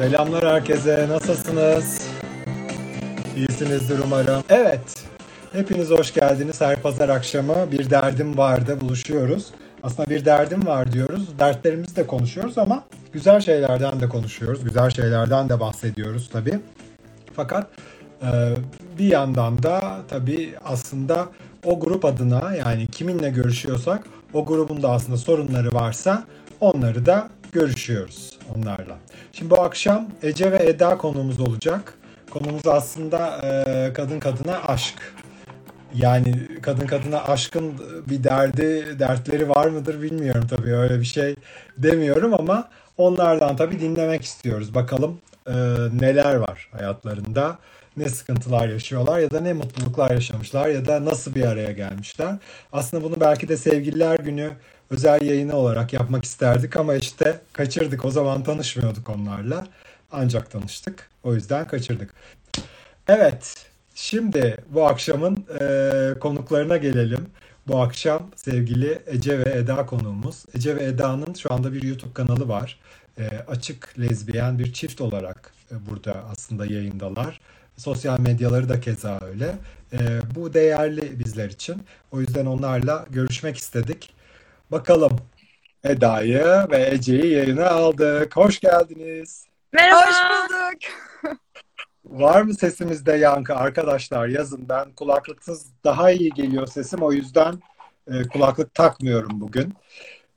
Selamlar herkese. Nasılsınız? İyisinizdir umarım. Evet. Hepiniz hoş geldiniz. Her pazar akşamı bir derdim vardı. Buluşuyoruz. Aslında bir derdim var diyoruz. Dertlerimizi de konuşuyoruz ama güzel şeylerden de konuşuyoruz. Güzel şeylerden de bahsediyoruz tabii. Fakat e, bir yandan da tabii aslında o grup adına yani kiminle görüşüyorsak o grubun da aslında sorunları varsa onları da görüşüyoruz onlarla. Şimdi bu akşam Ece ve Eda konumuz olacak. Konumuz aslında e, kadın kadına aşk. Yani kadın kadına aşkın bir derdi, dertleri var mıdır bilmiyorum tabii öyle bir şey demiyorum ama onlardan tabii dinlemek istiyoruz. Bakalım e, neler var hayatlarında, ne sıkıntılar yaşıyorlar ya da ne mutluluklar yaşamışlar ya da nasıl bir araya gelmişler. Aslında bunu belki de sevgililer günü özel yayını olarak yapmak isterdik ama işte kaçırdık. O zaman tanışmıyorduk onlarla. Ancak tanıştık. O yüzden kaçırdık. Evet, şimdi bu akşamın e, konuklarına gelelim. Bu akşam sevgili Ece ve Eda konuğumuz. Ece ve Eda'nın şu anda bir YouTube kanalı var. E, açık lezbiyen bir çift olarak e, burada aslında yayındalar. Sosyal medyaları da keza öyle. E, bu değerli bizler için. O yüzden onlarla görüşmek istedik. Bakalım Eda'yı ve Ece'yi yayına aldık. Hoş geldiniz. Merhaba. Hoş bulduk. Var mı sesimizde yankı arkadaşlar? Yazın ben kulaklıksız daha iyi geliyor sesim. O yüzden e, kulaklık takmıyorum bugün.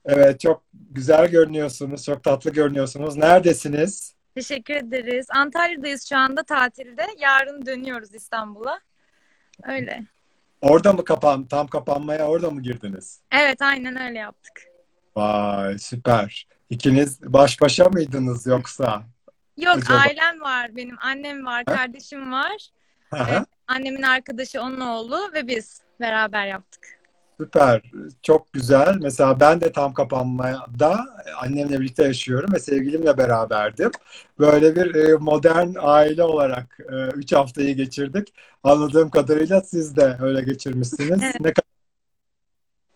Evet çok güzel görünüyorsunuz. Çok tatlı görünüyorsunuz. Neredesiniz? Teşekkür ederiz. Antalya'dayız şu anda tatilde. Yarın dönüyoruz İstanbul'a. Öyle. Orada mı kapan, tam kapanmaya orada mı girdiniz? Evet aynen öyle yaptık. Vay süper. İkiniz baş başa mıydınız yoksa? Yok Acaba? ailem var benim. Annem var, Ha? kardeşim var. Hı. Evet, annemin arkadaşı onun oğlu ve biz beraber yaptık. Süper. Çok güzel. Mesela ben de tam kapanmada annemle birlikte yaşıyorum ve sevgilimle beraberdim. Böyle bir e, modern aile olarak 3 haftayı geçirdik. Anladığım kadarıyla siz de öyle geçirmişsiniz. Evet. Ne kadar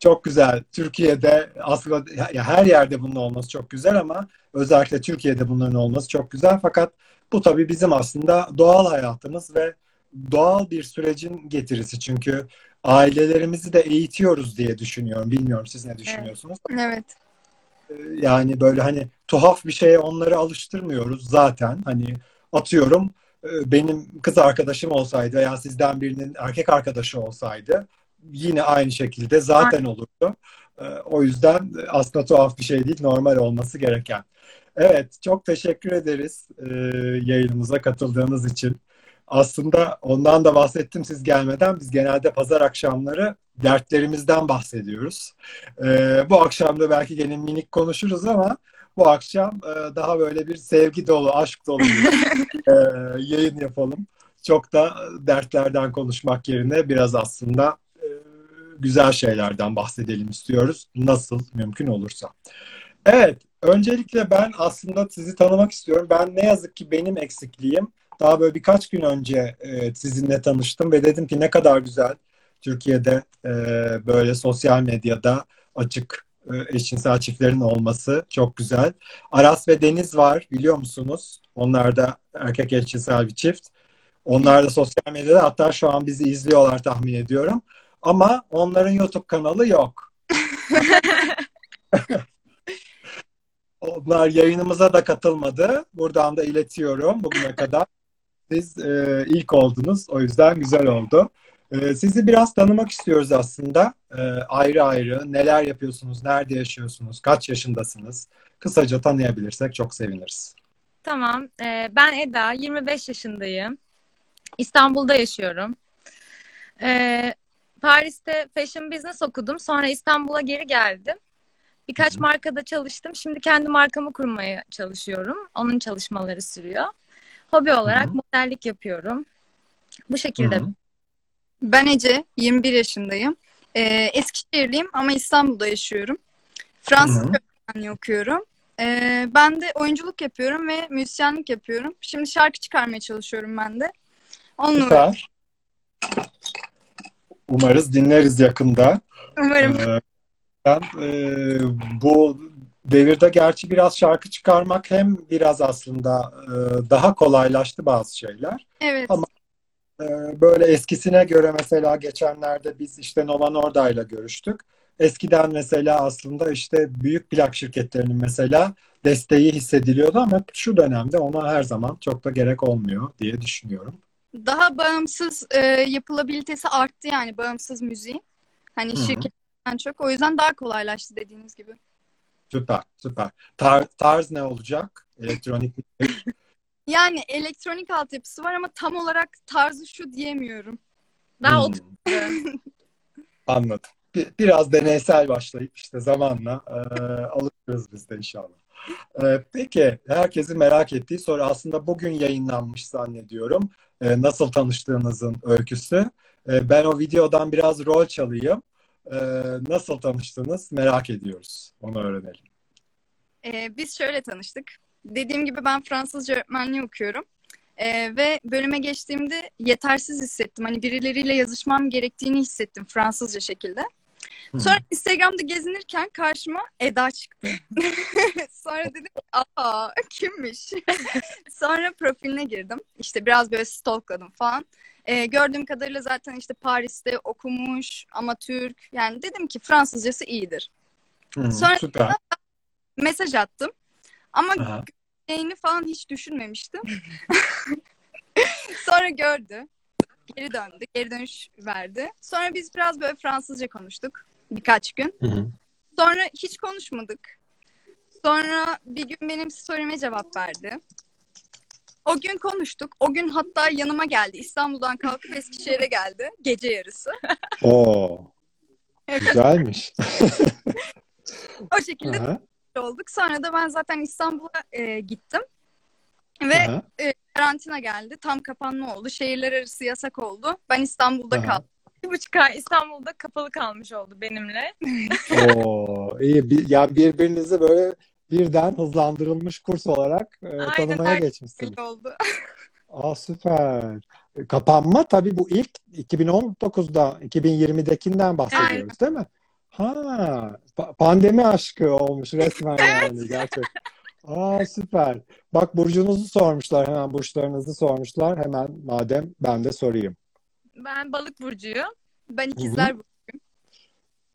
çok güzel. Türkiye'de aslında ya her yerde bunun olması çok güzel ama özellikle Türkiye'de bunların olması çok güzel. Fakat bu tabii bizim aslında doğal hayatımız ve doğal bir sürecin getirisi. Çünkü ailelerimizi de eğitiyoruz diye düşünüyorum. Bilmiyorum siz ne düşünüyorsunuz? Evet. Ee, Yani böyle hani tuhaf bir şeye onları alıştırmıyoruz zaten. Hani atıyorum e, benim kız arkadaşım olsaydı veya sizden birinin erkek arkadaşı olsaydı yine aynı şekilde zaten olurdu. Ee, O yüzden aslında tuhaf bir şey değil, normal olması gereken. Evet, çok teşekkür ederiz e, yayınımıza katıldığınız için. Aslında ondan da bahsettim siz gelmeden. Biz genelde pazar akşamları dertlerimizden bahsediyoruz. Ee, bu akşam da belki gene minik konuşuruz ama bu akşam e, daha böyle bir sevgi dolu, aşk dolu bir e, yayın yapalım. Çok da dertlerden konuşmak yerine biraz aslında e, güzel şeylerden bahsedelim istiyoruz. Nasıl mümkün olursa. Evet, öncelikle ben aslında sizi tanımak istiyorum. Ben ne yazık ki benim eksikliğim. Daha böyle birkaç gün önce e, sizinle tanıştım ve dedim ki ne kadar güzel Türkiye'de e, böyle sosyal medyada açık e, eşcinsel çiftlerin olması çok güzel. Aras ve Deniz var biliyor musunuz? Onlar da erkek eşcinsel bir çift. Onlar da sosyal medyada hatta şu an bizi izliyorlar tahmin ediyorum. Ama onların YouTube kanalı yok. Onlar yayınımıza da katılmadı. Buradan da iletiyorum bugüne kadar. Siz e, ilk oldunuz. O yüzden güzel oldu. E, sizi biraz tanımak istiyoruz aslında. E, ayrı ayrı neler yapıyorsunuz, nerede yaşıyorsunuz, kaç yaşındasınız? Kısaca tanıyabilirsek çok seviniriz. Tamam. Ee, ben Eda, 25 yaşındayım. İstanbul'da yaşıyorum. Ee, Paris'te fashion business okudum. Sonra İstanbul'a geri geldim. Birkaç markada çalıştım. Şimdi kendi markamı kurmaya çalışıyorum. Onun çalışmaları sürüyor. Hobi olarak Hı hı. modellik yapıyorum. Bu şekilde. hı. Ben Ece, 21 yaşındayım. Ee, Eskişehirliyim ama İstanbul'da yaşıyorum. Fransız öğretmenliği okuyorum. Ee, ben de oyunculuk yapıyorum ve müzisyenlik yapıyorum. Şimdi şarkı çıkarmaya çalışıyorum ben de. Onunla. Süper. Umarız dinleriz yakında. Umarım. Ee, ben, e, bu devirde gerçi biraz şarkı çıkarmak hem biraz aslında e, daha kolaylaştı bazı şeyler. Evet. Ama- E, böyle eskisine göre mesela geçenlerde biz işte Nova Norda'yla görüştük. Eskiden mesela aslında işte büyük plak şirketlerinin mesela desteği hissediliyordu ama şu dönemde ona her zaman çok da gerek olmuyor diye düşünüyorum. Daha bağımsız e, yapılabilitesi arttı yani bağımsız müziğin. Hani şirketten çok. O yüzden daha kolaylaştı dediğiniz gibi. Süper, süper. Tar- tarz ne olacak? Elektronik. Yani elektronik altyapısı var ama tam olarak tarzı şu diyemiyorum. Daha Hmm. Anladım. Bir- biraz deneysel başlayıp işte zamanla e, alışırız biz de inşallah. E, peki, herkesin merak ettiği soru aslında bugün yayınlanmış zannediyorum. E, nasıl tanıştığınızın öyküsü. E, ben o videodan biraz rol çalayım. E, nasıl tanıştınız merak ediyoruz. Onu öğrenelim. E, biz şöyle tanıştık. Dediğim gibi ben Fransızca öğretmenliği okuyorum. E, ve bölüme geçtiğimde yetersiz hissettim. Hani birileriyle yazışmam gerektiğini hissettim Fransızca şekilde. Hı. Sonra Instagram'da gezinirken karşıma Eda çıktı. Sonra dedim aa kimmiş? Sonra profiline girdim. İşte biraz böyle stalkladım falan. Ee, gördüğüm kadarıyla zaten işte Paris'te okumuş ama Türk. Yani dedim ki Fransızcası iyidir. Hı, Sonra- süper. Mesaj attım. Ama Aha. yayını falan hiç düşünmemiştim. Sonra gördü. Geri döndü. Geri dönüş verdi. Sonra biz biraz böyle Fransızca konuştuk. Birkaç gün. Hı hı. Sonra hiç konuşmadık. Sonra bir gün benim story'ime cevap verdi. O gün konuştuk. O gün hatta yanıma geldi. İstanbul'dan kalkıp Eskişehir'e geldi. Gece yarısı. Oo, güzelmiş. O şekilde Aha, olduk. Sonra da ben zaten İstanbul'a e, gittim. Ve aha, karantina geldi. Tam kapanma oldu. Şehirler arası yasak oldu. Ben İstanbul'da aha. kaldım. Bir buçuk ay İstanbul'da kapalı kalmış oldu benimle. Oo, iyi. Bir, yani birbirinizi böyle birden hızlandırılmış kurs olarak e, Aynen, tanımaya geçmişsiniz. Öyle oldu. Aa süper. E, Kapanma tabii bu ilk 2019'da 2020'dekinden bahsediyoruz değil mi? Ha, pa- pandemi aşkı olmuş resmen yani gerçek. Aa süper. Bak burcunuzu sormuşlar hemen burçlarınızı sormuşlar. Hemen madem ben de sorayım. Ben balık burcuyum. Ben ikizler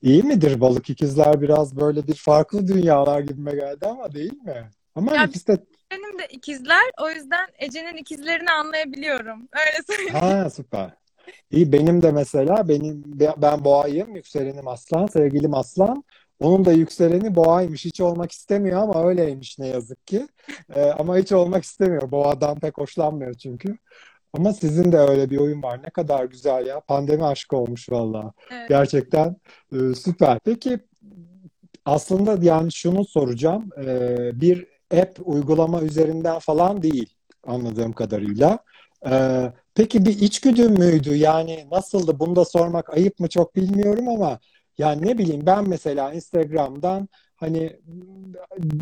İyi midir balık ikizler biraz böyle bir farklı dünyalar gibime geldi ama değil mi? Ama Ya- ikisi de Benim de ikizler. O yüzden Ece'nin ikizlerini anlayabiliyorum. Öyle söyleyeyim. Ha süper. İyi benim de mesela benim ben boğayım, yükselenim aslan, sevgilim aslan. Onun da yükseleni boğaymış. Hiç olmak istemiyor ama öyleymiş ne yazık ki. Ee, ama hiç olmak istemiyor. Boğadan pek hoşlanmıyor çünkü. Ama sizin de öyle bir oyun var. Ne kadar güzel ya. Pandemi aşkı olmuş vallahi. Evet. Gerçekten e, süper. Peki aslında yani şunu soracağım. Ee, bir app uygulama üzerinden falan değil anladığım kadarıyla. Ee, peki bir içgüdü müydü? Yani nasıldı? Bunu da sormak ayıp mı çok bilmiyorum ama yani ne bileyim ben mesela Instagram'dan hani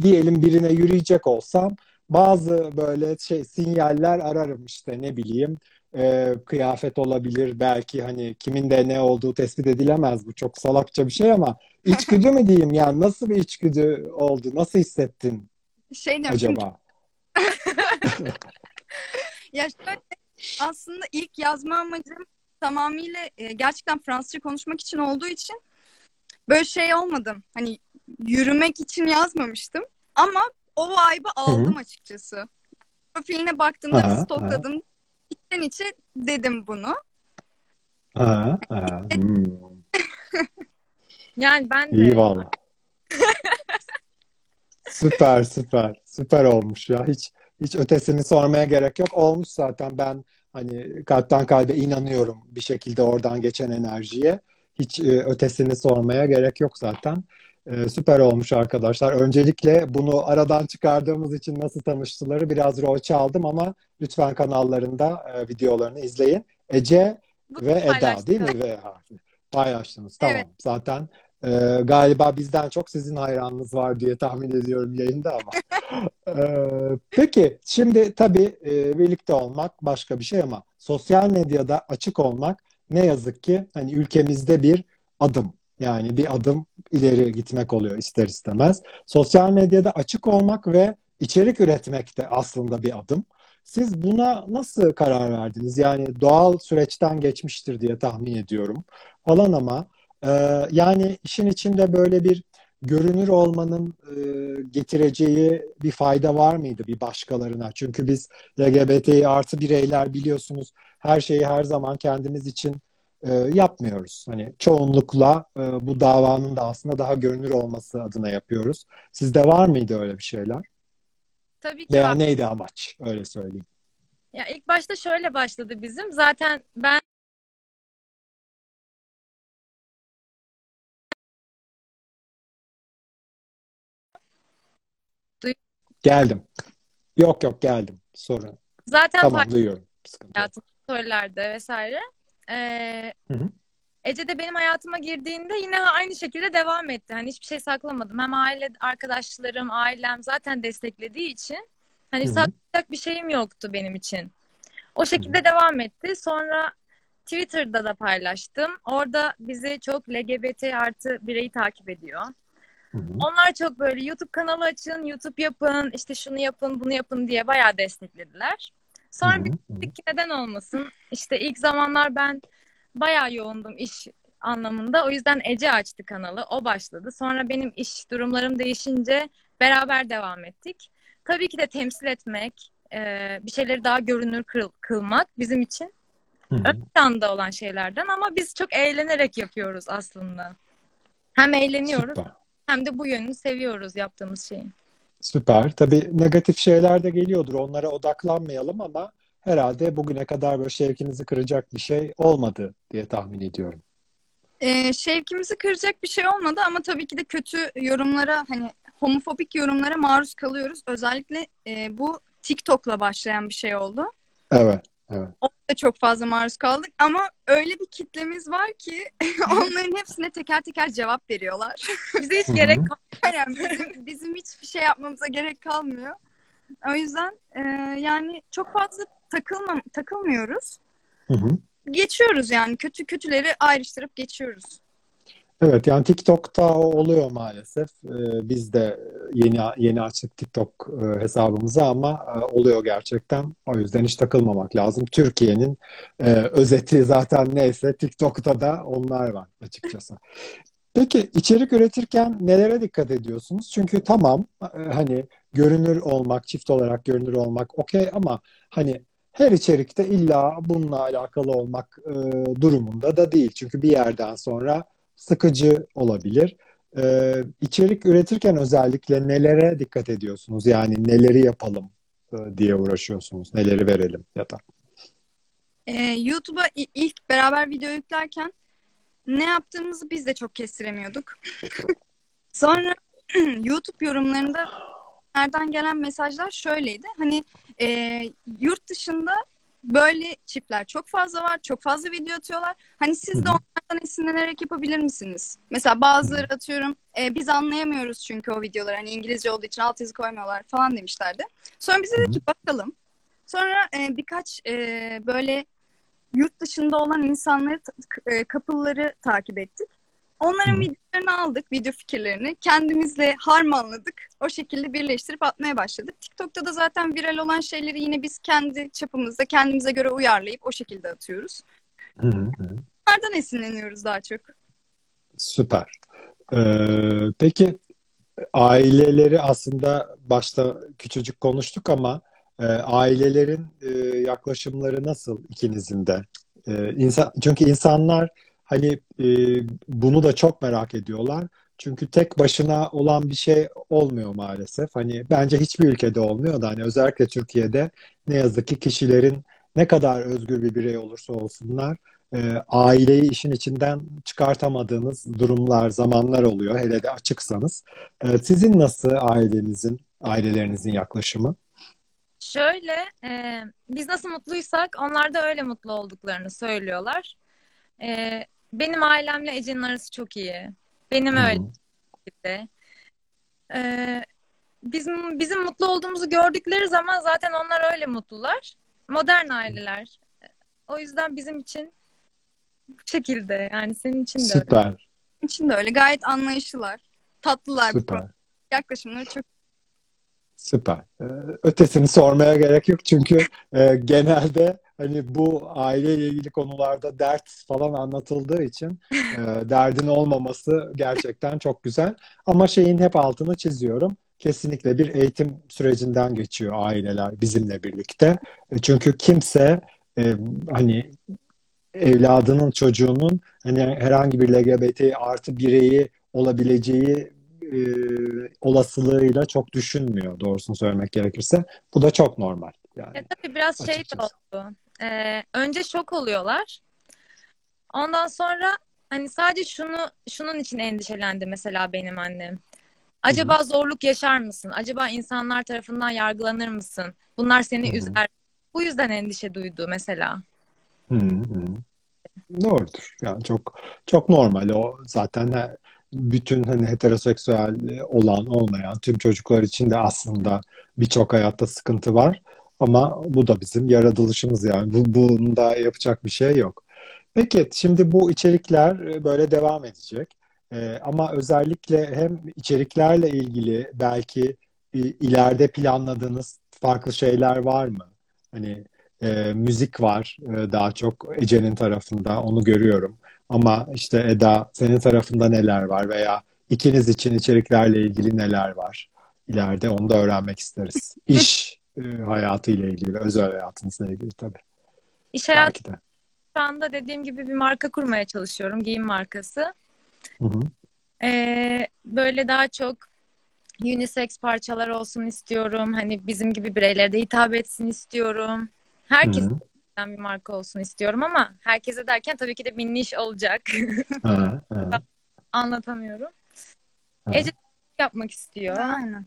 diyelim birine yürüyecek olsam bazı böyle şey sinyaller ararım işte ne bileyim. E, kıyafet olabilir belki hani kimin de ne olduğu tespit edilemez. Bu çok salakça bir şey ama içgüdü mü diyeyim yani nasıl bir içgüdü oldu? Nasıl hissettin Şey çünkü acaba? Ya şöyle, aslında ilk yazma amacım tamamıyla e, gerçekten Fransızca konuşmak için olduğu için böyle şey olmadım. Hani yürümek için yazmamıştım. Ama o vibe'ı aldım açıkçası. Profiline baktığımda Aha, bir stalkladım. İçten içe dedim bunu. Ha, ha, hmm. Yani ben de İyi valla. Süper süper. Süper olmuş ya. Hiç hiç ötesini sormaya gerek yok. Olmuş zaten ben hani kalpten kalbe inanıyorum bir şekilde oradan geçen enerjiye. Hiç e, ötesini sormaya gerek yok zaten. E, süper olmuş arkadaşlar. Öncelikle bunu aradan çıkardığımız için nasıl tanıştıları biraz rol çaldım ama lütfen kanallarında e, videolarını izleyin. Ece bu ve Eda değil mi? V harfi. Paylaştınız. Tamam. Evet. Zaten e, galiba bizden çok sizin hayranınız var diye tahmin ediyorum yayında ama. E, peki şimdi tabii e, birlikte olmak başka bir şey ama sosyal medyada açık olmak ne yazık ki hani ülkemizde bir adım. Yani bir adım ileri gitmek oluyor ister istemez. Sosyal medyada açık olmak ve içerik üretmek de aslında bir adım. Siz buna nasıl karar verdiniz? Yani doğal süreçten geçmiştir diye tahmin ediyorum falan ama e, yani işin içinde böyle bir görünür olmanın e, getireceği bir fayda var mıydı bir başkalarına? Çünkü biz LGBT artı bireyler biliyorsunuz her şeyi her zaman kendimiz için e, yapmıyoruz. Hani çoğunlukla e, bu davanın da aslında daha görünür olması adına yapıyoruz. Sizde var mıydı öyle bir şeyler? Tabii ki Veya var. neydi amaç? Öyle söyleyeyim. Ya ilk başta şöyle başladı bizim. Zaten ben Geldim. Yok yok geldim. Sorun. zaten Tamam duyuyorum. Sıkıntı hayatım vesaire. Ee, Hı hı. Ece de benim hayatıma girdiğinde yine aynı şekilde devam etti. Hani hiçbir şey saklamadım. Hem aile arkadaşlarım, ailem zaten desteklediği için hani Hı hı. saklayacak bir şeyim yoktu benim için. O şekilde devam etti. Sonra Twitter'da da paylaştım. Orada bizi çok LGBT artı bireyi takip ediyor. Hı hı. Onlar çok böyle YouTube kanalı açın, YouTube yapın, işte şunu yapın, bunu yapın diye bayağı desteklediler. Sonra Hı bir hı. Hı hı. dedik ki neden olmasın? İşte ilk zamanlar ben bayağı yoğundum iş anlamında. O yüzden Ece açtı kanalı. O başladı. Sonra benim iş durumlarım değişince beraber devam ettik. Tabii ki de temsil etmek, e, bir şeyleri daha görünür kıl- kılmak bizim için Hı hı. ön planda olan şeylerden ama biz çok eğlenerek yapıyoruz aslında. Hem eğleniyoruz Süper. hem de bu yönünü seviyoruz yaptığımız şeyin. Süper. Tabii negatif şeyler de geliyordur. Onlara odaklanmayalım ama herhalde bugüne kadar böyle şevkinizi kıracak bir şey olmadı diye tahmin ediyorum. Ee, şevkimizi kıracak bir şey olmadı ama tabii ki de kötü yorumlara hani homofobik yorumlara maruz kalıyoruz. Özellikle e, bu TikTok'la başlayan bir şey oldu. Evet, evet. Da çok fazla maruz kaldık ama öyle bir kitlemiz var ki onların hepsine teker teker cevap veriyorlar. Bize hiç gerek Yani bizim, bizim hiçbir şey yapmamıza gerek kalmıyor. O yüzden e, yani çok fazla takılma, takılmıyoruz. Hı hı. Geçiyoruz yani kötü kötüleri ayrıştırıp geçiyoruz. Evet yani TikTok'ta oluyor maalesef. Ee, biz de yeni yeni açtık TikTok e, hesabımızı ama e, oluyor gerçekten. O yüzden hiç takılmamak lazım. Türkiye'nin e, özeti zaten neyse TikTok'ta da onlar var açıkçası. Peki içerik üretirken nelere dikkat ediyorsunuz? Çünkü tamam hani görünür olmak, çift olarak görünür olmak okey ama hani her içerikte illa bununla alakalı olmak durumunda da değil. Çünkü bir yerden sonra sıkıcı olabilir. Ee, içerik üretirken özellikle nelere dikkat ediyorsunuz? Yani neleri yapalım e, diye uğraşıyorsunuz. Neleri verelim ya da. E, YouTube'a ilk beraber video yüklerken ne yaptığımızı biz de çok kestiremiyorduk. Sonra YouTube yorumlarında nereden gelen mesajlar şöyleydi. Hani e, yurt dışında böyle çiftler çok fazla var. Çok fazla video atıyorlar. Hani siz de onlardan esinlenerek yapabilir misiniz? Mesela bazıları atıyorum e, biz anlayamıyoruz çünkü o videoları. Hani İngilizce olduğu için altyazı koymuyorlar falan demişlerdi. Sonra bize dedik ki bakalım. Sonra e, birkaç e, böyle yurt dışında olan insanları, e, couple'ları takip ettik. Onların Hı. videolarını aldık, video fikirlerini. Kendimizle harmanladık. O şekilde birleştirip atmaya başladık. TikTok'ta da zaten viral olan şeyleri yine biz kendi çapımızda, kendimize göre uyarlayıp o şekilde atıyoruz. Bunlardan esinleniyoruz daha çok. Süper. Ee, peki aileleri aslında başta küçücük konuştuk ama e, ailelerin e, yaklaşımları nasıl ikinizin de? E, insan, çünkü insanlar hani e, bunu da çok merak ediyorlar. Çünkü tek başına olan bir şey olmuyor maalesef. Hani bence hiçbir ülkede olmuyor da hani özellikle Türkiye'de ne yazık ki kişilerin ne kadar özgür bir birey olursa olsunlar e, aileyi işin içinden çıkartamadığınız durumlar, zamanlar oluyor. Hele de açıksanız. E, sizin nasıl ailenizin, ailelerinizin yaklaşımı? Şöyle, e, biz nasıl mutluysak onlar da öyle mutlu olduklarını söylüyorlar. E, benim ailemle Ece'nin arası çok iyi. Benim Hı öyle hı. de. E, bizim bizim mutlu olduğumuzu gördükleri zaman zaten onlar öyle mutlular. Modern aileler. O yüzden bizim için bu şekilde yani senin için de öyle. Süper. için de öyle. Gayet anlayışlılar. Tatlılar. Süper. Yaklaşımları çok Süper. Ee, Ötesini sormaya gerek yok çünkü e, genelde hani bu aileyle ilgili konularda dert falan anlatıldığı için e, derdin olmaması gerçekten çok güzel. Ama şeyin hep altını çiziyorum. Kesinlikle bir eğitim sürecinden geçiyor aileler bizimle birlikte. E, çünkü kimse e, hani evladının çocuğunun hani herhangi bir LGBT artı bireyi olabileceği e, olasılığıyla çok düşünmüyor doğrusunu söylemek gerekirse. Bu da çok normal. Yani Ya tabii biraz şey de açıkçası. oldu. Ee, önce şok oluyorlar. Ondan sonra hani sadece şunu şunun için endişelendi mesela benim annem. Acaba zorluk yaşar mısın? Acaba insanlar tarafından yargılanır mısın? Bunlar seni Hı hı. üzer. Bu yüzden endişe duydu mesela. Hı hı. Doğrudur. Yani çok çok normal o zaten bütün hani heteroseksüel olan olmayan tüm çocuklar için de aslında birçok hayatta sıkıntı var. Ama bu da bizim yaratılışımız yani. Bu, bunda yapacak bir şey yok. Peki şimdi bu içerikler e, böyle devam edecek. E, ama özellikle hem içeriklerle ilgili belki e, ileride planladığınız farklı şeyler var mı? Hani e, müzik var e, daha çok Ece'nin tarafında onu görüyorum. Ama işte Eda senin tarafında neler var veya ikiniz için içeriklerle ilgili neler var? İleride onu da öğrenmek isteriz. İş e, hayatıyla ilgili, özel hayatınızla ilgili tabii. İş hayatı şu anda dediğim gibi bir marka kurmaya çalışıyorum. Giyim markası. Hı hı. Ee, böyle daha çok unisex parçalar olsun istiyorum. Hani bizim gibi bireylere de hitap etsin istiyorum. Herkes bir marka olsun istiyorum ama herkese derken tabii ki de bir niş olacak. Ha, ha, Anlatamıyorum. ha. Ece yapmak istiyor. Aynen.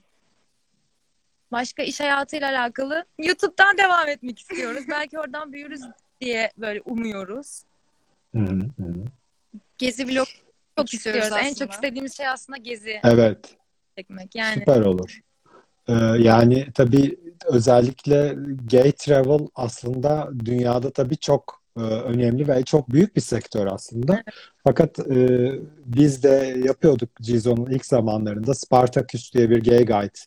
Başka iş hayatıyla alakalı YouTube'dan devam etmek istiyoruz. Belki oradan büyürüz diye böyle umuyoruz. Gezi vlog Çok istiyoruz istiyoruz. En aslında. çok istediğimiz şey aslında gezi Evet. çekmek. Yani Süper olur. Ee, yani tabii özellikle gay travel aslında dünyada tabii çok e, önemli ve çok büyük bir sektör aslında. Fakat e, biz de yapıyorduk Cizo'nun ilk zamanlarında Spartacus diye bir gay guide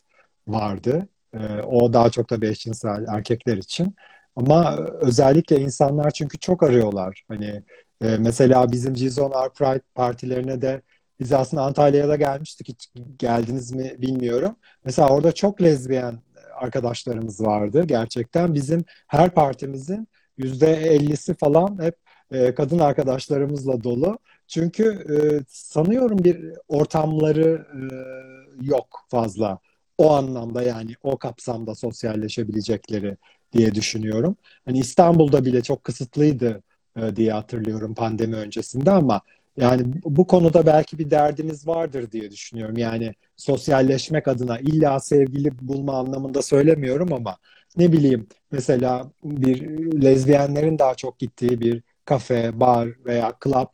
vardı. E, o daha çok da eşcinsel erkekler için. Ama özellikle insanlar çünkü çok arıyorlar. Hani e, mesela bizim Cizon Our Pride partilerine de biz aslında Antalya'ya da gelmiştik. Hiç geldiniz mi bilmiyorum. Mesela orada çok lezbiyen arkadaşlarımız vardı gerçekten. Bizim her partimizin %50'si falan hep e, kadın arkadaşlarımızla dolu. Çünkü e, sanıyorum bir ortamları e, yok fazla. O anlamda yani o kapsamda sosyalleşebilecekleri diye düşünüyorum. Hani İstanbul'da bile çok kısıtlıydı e, diye hatırlıyorum pandemi öncesinde ama yani bu konuda belki bir derdiniz vardır diye düşünüyorum. Yani sosyalleşmek adına illa sevgili bulma anlamında söylemiyorum ama ne bileyim mesela bir lezbiyenlerin daha çok gittiği bir kafe, bar veya club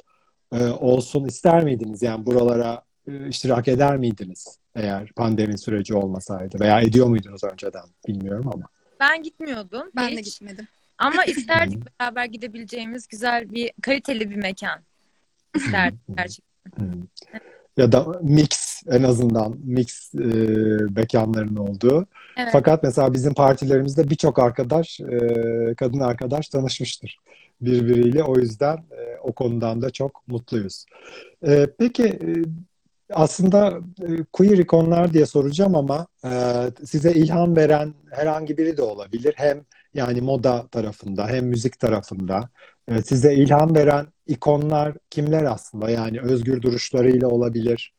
e, olsun ister miydiniz? Yani buralara e, iştirak eder miydiniz eğer pandemi süreci olmasaydı veya ediyor muydunuz önceden bilmiyorum ama. ben gitmiyordum Ben de hiç. gitmedim. Ama isterdik beraber gidebileceğimiz güzel bir kaliteli bir mekan. İsterdik gerçekten. Ya da mix en azından mix e, mekanların olduğu. Evet. Fakat mesela bizim partilerimizde birçok arkadaş, e, kadın arkadaş tanışmıştır birbiriyle. O yüzden e, o konudan da çok mutluyuz. E, peki e, aslında e, queer ikonlar diye soracağım ama e, size ilham veren herhangi biri de olabilir. Hem yani moda tarafında hem müzik tarafında. E, size ilham veren ikonlar kimler aslında? Yani özgür duruşlarıyla olabilir.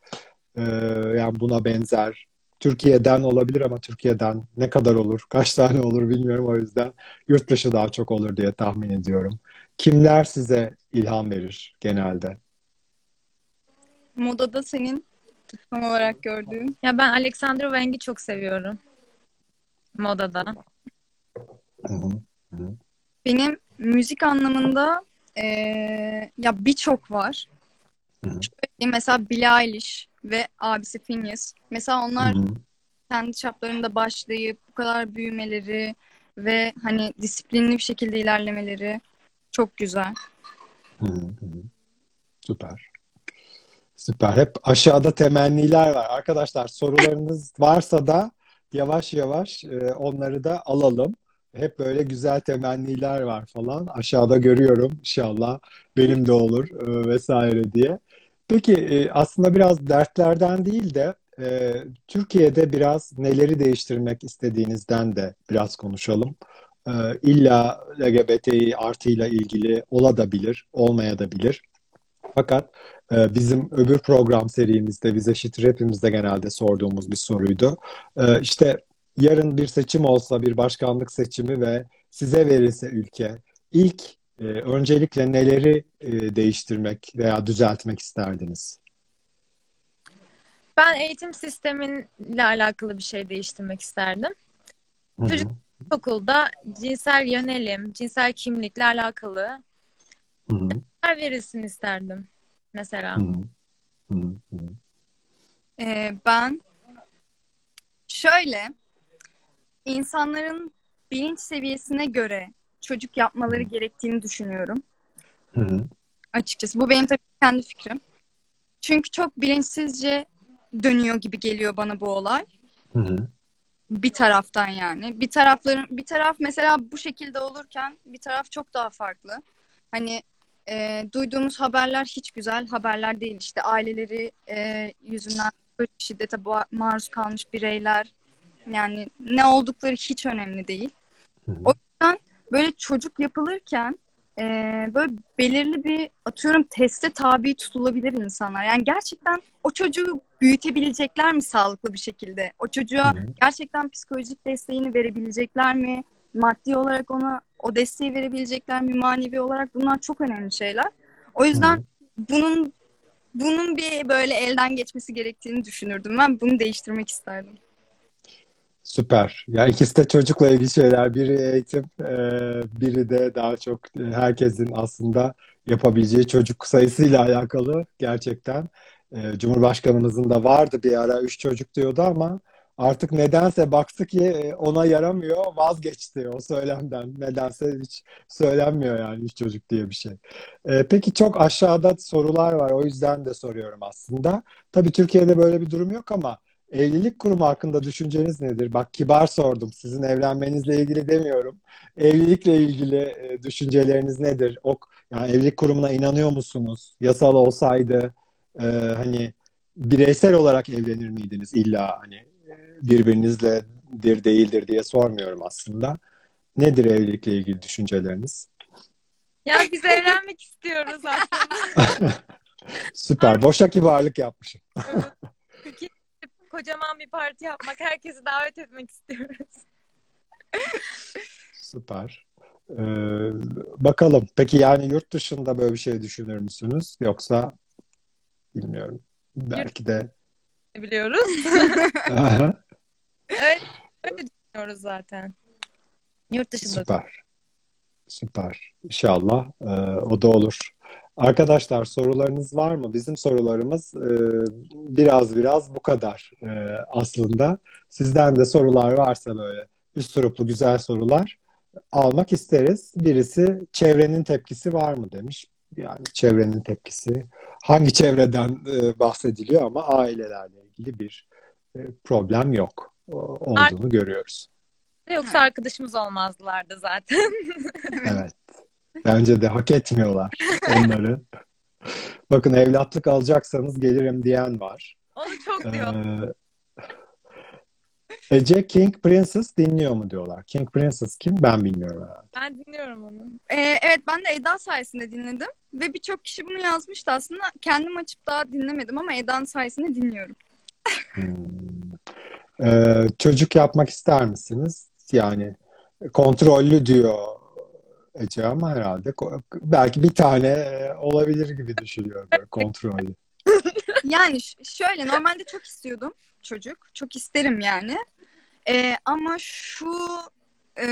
Yani buna benzer. Türkiye'den olabilir ama Türkiye'den ne kadar olur, kaç tane olur bilmiyorum o yüzden yurt dışı daha çok olur diye tahmin ediyorum. Kimler size ilham verir genelde? Modada senin tutman olarak gördüğün. Ya ben Alexander Wang'i çok seviyorum. Modada. Hı hı. Benim müzik anlamında eee, ya birçok var. Hı hı. Şöyle mesela Billie Eilish ve abisi Finneas. Mesela onlar Hı hı. kendi çaplarında başlayıp bu kadar büyümeleri ve hani disiplinli bir şekilde ilerlemeleri çok güzel. Hı hı. Süper. Süper. Hep aşağıda temenniler var. Arkadaşlar sorularınız varsa da yavaş yavaş e, onları da alalım. Hep böyle güzel temenniler var falan. Aşağıda görüyorum inşallah benim de olur e, vesaire diye. Peki e, aslında biraz dertlerden değil de e, Türkiye'de biraz neleri değiştirmek istediğinizden de biraz konuşalım. E, illa LGBTİ artıyla ilgili olabilir, olmayabilir. Fakat bizim öbür program serimizde Biz Eşittir Hepimizde genelde sorduğumuz bir soruydu. E, işte yarın bir seçim olsa, bir başkanlık seçimi ve size verilse ülke, ilk e, öncelikle neleri e, değiştirmek veya düzeltmek isterdiniz? Ben eğitim sisteminle alakalı bir şey değiştirmek isterdim. Hı hı, Çocuk okulda cinsel yönelim, cinsel kimlikle alakalı hı hı, her verilsin isterdim mesela. hı hı, Ee, ben şöyle insanların bilinç seviyesine göre çocuk yapmaları gerektiğini düşünüyorum hı hı, açıkçası. Bu benim tabii kendi fikrim. Çünkü çok bilinçsizce dönüyor gibi geliyor bana bu olay. hı hı, Bir taraftan yani. Bir tarafların bir taraf mesela bu şekilde olurken bir taraf çok daha farklı. Hani e, duyduğumuz haberler hiç güzel haberler değil. İşte aileleri e, yüzünden şiddete maruz kalmış bireyler. Yani ne oldukları hiç önemli değil. hı hı. O yüzden böyle çocuk yapılırken e, böyle belirli bir atıyorum teste tabi tutulabilir insanlar. Yani gerçekten o çocuğu büyütebilecekler mi sağlıklı bir şekilde? O çocuğa Hı hı. gerçekten psikolojik desteğini verebilecekler mi? Maddi olarak ona o desteği verebilecekler mi? Manevi olarak bunlar çok önemli şeyler. O yüzden bunun bunun bir böyle elden geçmesi gerektiğini düşünürdüm. Ben bunu değiştirmek isterdim. Süper. Ya ikisi de çocukla ilgili şeyler. Biri eğitim, e, biri de daha çok e, herkesin aslında yapabileceği çocuk sayısıyla alakalı gerçekten. E, Cumhurbaşkanımızın da vardı bir ara üç çocuk diyordu ama artık nedense baktı ki e, ona yaramıyor, vazgeçti o söylemden. Nedense hiç söylenmiyor yani üç çocuk diye bir şey. E, peki çok aşağıda sorular var. O yüzden de soruyorum aslında. Tabii Türkiye'de böyle bir durum yok ama Evlilik kurumu hakkında düşünceniz nedir? Bak kibar sordum. Sizin evlenmenizle ilgili demiyorum. Evlilikle ilgili e, düşünceleriniz nedir? O, yani evlilik kurumuna inanıyor musunuz? Yasal olsaydı e, hani bireysel olarak evlenir miydiniz? İlla hani e, birbirinizle dir değildir diye sormuyorum aslında. Nedir evlilikle ilgili düşünceleriniz? Ya biz evlenmek istiyoruz aslında. Süper. Boşa kibarlık yapmışım. Türkiye'de kocaman bir parti yapmak, herkesi davet etmek istiyoruz. Süper. Ee, bakalım. Peki yani yurt dışında böyle bir şey düşünür müsünüz? Yoksa bilmiyorum. Belki de. Biliyoruz. Öyle, öyle düşünüyoruz zaten. Yurt dışında. Süper. Süper. İnşallah e, o da olur. Arkadaşlar sorularınız var mı? Bizim sorularımız e, biraz biraz bu kadar e, aslında. Sizden de sorular varsa böyle üst gruplu güzel sorular almak isteriz. Birisi çevrenin tepkisi var mı demiş. Yani çevrenin tepkisi hangi çevreden e, bahsediliyor ama ailelerle ilgili bir e, problem yok olduğunu görüyoruz. Yoksa arkadaşımız olmazlardı zaten. Evet. Bence de hak etmiyorlar onları. Bakın evlatlık alacaksanız gelirim diyen var. Onu çok diyor. Ee, Ece King Princess dinliyor mu diyorlar. King Princess kim? Ben bilmiyorum herhalde. Ben dinliyorum onu. Ee, evet ben de Eda sayesinde dinledim ve birçok kişi bunu yazmıştı aslında. Kendim açıp daha dinlemedim ama Eda'nın sayesinde dinliyorum. Hmm. Ee, çocuk yapmak ister misiniz? Yani kontrollü diyor Ece ama herhalde belki bir tane e, olabilir gibi düşünüyorum kontrollü. Yani şöyle normalde çok istiyordum çocuk. Çok isterim yani. Ee, ama şu e,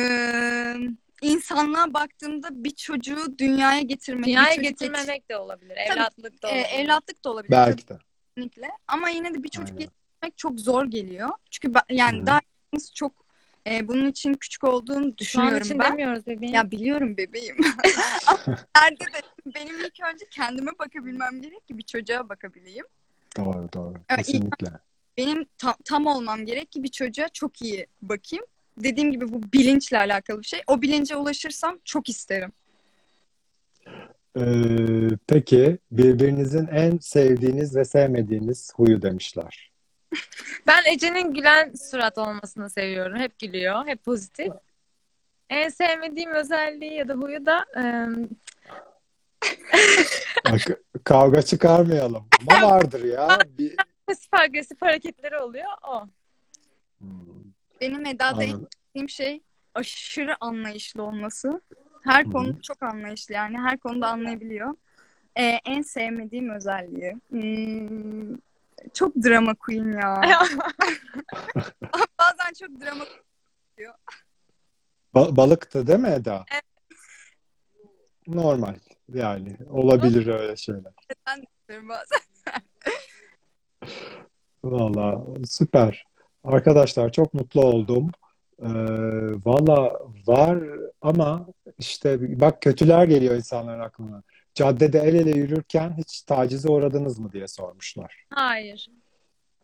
insanlığa baktığımda bir çocuğu dünyaya getirmek, Dünyaya getirmemek de olabilir. Tabii, Evlatlık da e, olabilir. evlatlık da olabilir Belki de. kesinlikle. Ama yine de bir çocuk Aynen. Getirmek çok zor geliyor. Çünkü ben- yani hı. daha çok E, bunun için küçük olduğunu Şu an düşünüyorum için ben. demiyoruz bebeğim. Ya biliyorum bebeğim. Nerede de benim ilk önce kendime bakabilmem gerek ki bir çocuğa bakabileyim. Doğru doğru. İlk- Kesinlikle. Benim tam, tam olmam gerek ki bir çocuğa çok iyi bakayım. Dediğim gibi bu bilinçle alakalı bir şey. O bilince ulaşırsam çok isterim. Ee, peki birbirinizin en sevdiğiniz ve sevmediğiniz huyu demişler. Ben Ece'nin gülen surat olmasını seviyorum. Hep gülüyor, hep pozitif. En sevmediğim özelliği ya da huyu da ım, Bak, kavga çıkarmayalım. Ama vardır ya. Bir... pasif agresif hareketleri oluyor o. Hmm, Benim Eda'da anladım. istediğim şey aşırı anlayışlı olması. Her hı. konuda çok anlayışlı yani her konuda anlayabiliyor. Ee, en sevmediğim özelliği. Hmm, çok drama queen ya. Bazen çok drama Ba- balıktı değil mi Eda? Evet. Normal. Yani olabilir öyle şeyler. diyorum bazen. Valla süper. Arkadaşlar çok mutlu oldum. Ee, Valla var ama işte bak kötüler geliyor insanların aklına. Caddede el ele yürürken hiç tacize uğradınız mı diye sormuşlar. Hayır.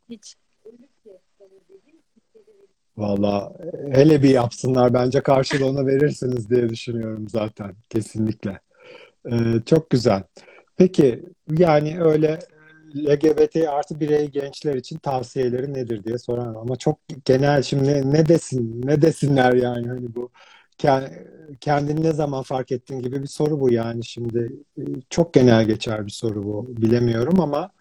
Hiç. Valla hele bir yapsınlar bence karşılığını verirsiniz diye düşünüyorum zaten kesinlikle. Ee, çok güzel. Peki yani öyle LGBT artı birey gençler için tavsiyeleri nedir diye soran ama çok genel şimdi ne, desin ne desinler yani hani bu kendini ne zaman fark ettin gibi bir soru bu yani şimdi Ee, çok genel geçer bir soru bu bilemiyorum ama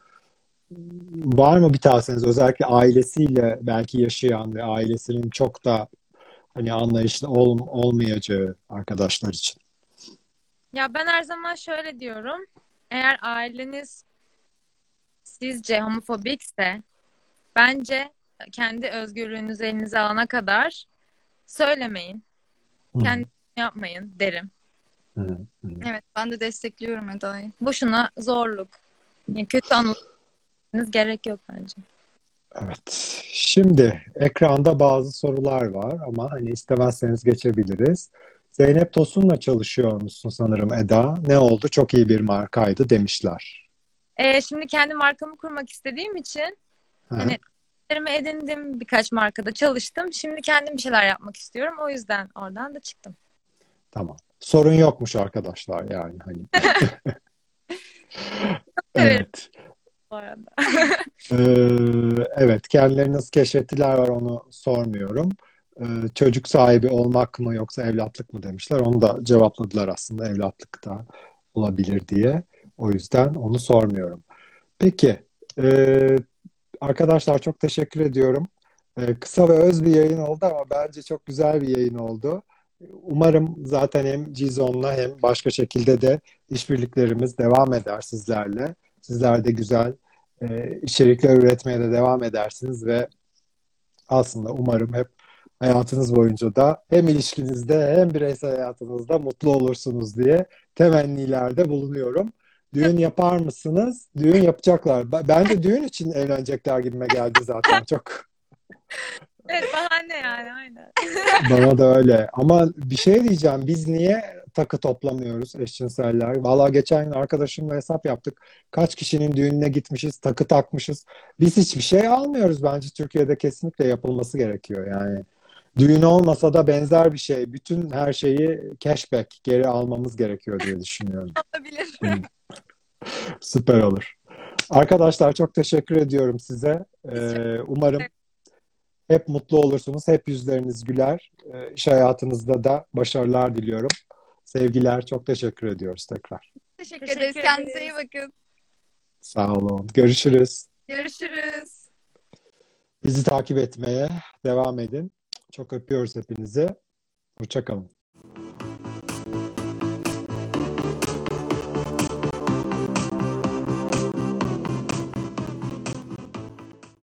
Var mı bir tavsiyeniz özellikle ailesiyle belki yaşayan ve ailesinin çok da hani anlayışlı ol, olmayacağı arkadaşlar için? Ya ben her zaman şöyle diyorum. Eğer aileniz sizce homofobikse bence kendi özgürlüğünüzü elinize alana kadar söylemeyin. Hı, Kendi yapmayın derim. hı, hı. Evet ben de destekliyorum Eda'yı. Boşuna zorluk. Yani kötü anlatmanız gerek yok bence. Evet. Şimdi ekranda bazı sorular var ama hani istemezseniz geçebiliriz. Zeynep Tosun'la çalışıyor musun sanırım Eda? Ne oldu? Çok iyi bir markaydı demişler. Ee, şimdi kendi markamı kurmak istediğim için Hı. Hani- Üzerime edindim birkaç markada çalıştım. Şimdi kendim bir şeyler yapmak istiyorum. O yüzden oradan da çıktım. Tamam. Sorun yokmuş arkadaşlar yani hani. Evet. Bu arada. Ee, evet, kendileri nasıl keşfettiler var onu sormuyorum. Ee, çocuk sahibi olmak mı yoksa evlatlık mı demişler. Onu da cevapladılar aslında evlatlık da olabilir diye. O yüzden onu sormuyorum. Peki, ee, arkadaşlar çok teşekkür ediyorum. Ee, kısa ve öz bir yayın oldu ama bence çok güzel bir yayın oldu. Umarım zaten hem Cizon'la hem başka şekilde de işbirliklerimiz devam eder sizlerle. Sizler de güzel e, içerikler üretmeye de devam edersiniz ve aslında umarım hep hayatınız boyunca da hem ilişkinizde hem bireysel hayatınızda mutlu olursunuz diye temennilerde bulunuyorum. Düğün yapar mısınız? Düğün yapacaklar. Ben- Bence düğün için evlenecekler gibime geldi zaten çok. Evet bahane yani aynen. Bana da öyle. Ama bir şey diyeceğim. Biz niye takı toplamıyoruz eşcinseller? Valla geçen gün arkadaşımla hesap yaptık. Kaç kişinin düğününe gitmişiz, takı takmışız. Biz hiçbir şey almıyoruz. Bence Türkiye'de kesinlikle yapılması gerekiyor yani. Düğün olmasa da benzer bir şey. Bütün her şeyi cashback geri almamız gerekiyor diye düşünüyorum. Olabilir. Süper olur. Arkadaşlar çok teşekkür ediyorum size. Ee, umarım hep mutlu olursunuz. Hep yüzleriniz güler. Ee, iş hayatınızda da başarılar diliyorum. Sevgiler. Çok teşekkür ediyoruz tekrar. Teşekkür, Teşekkür ederiz. Kendinize iyi bakın. Sağ olun. Görüşürüz. Görüşürüz. Bizi takip etmeye devam edin. Çok öpüyoruz hepinizi. Hoşçakalın.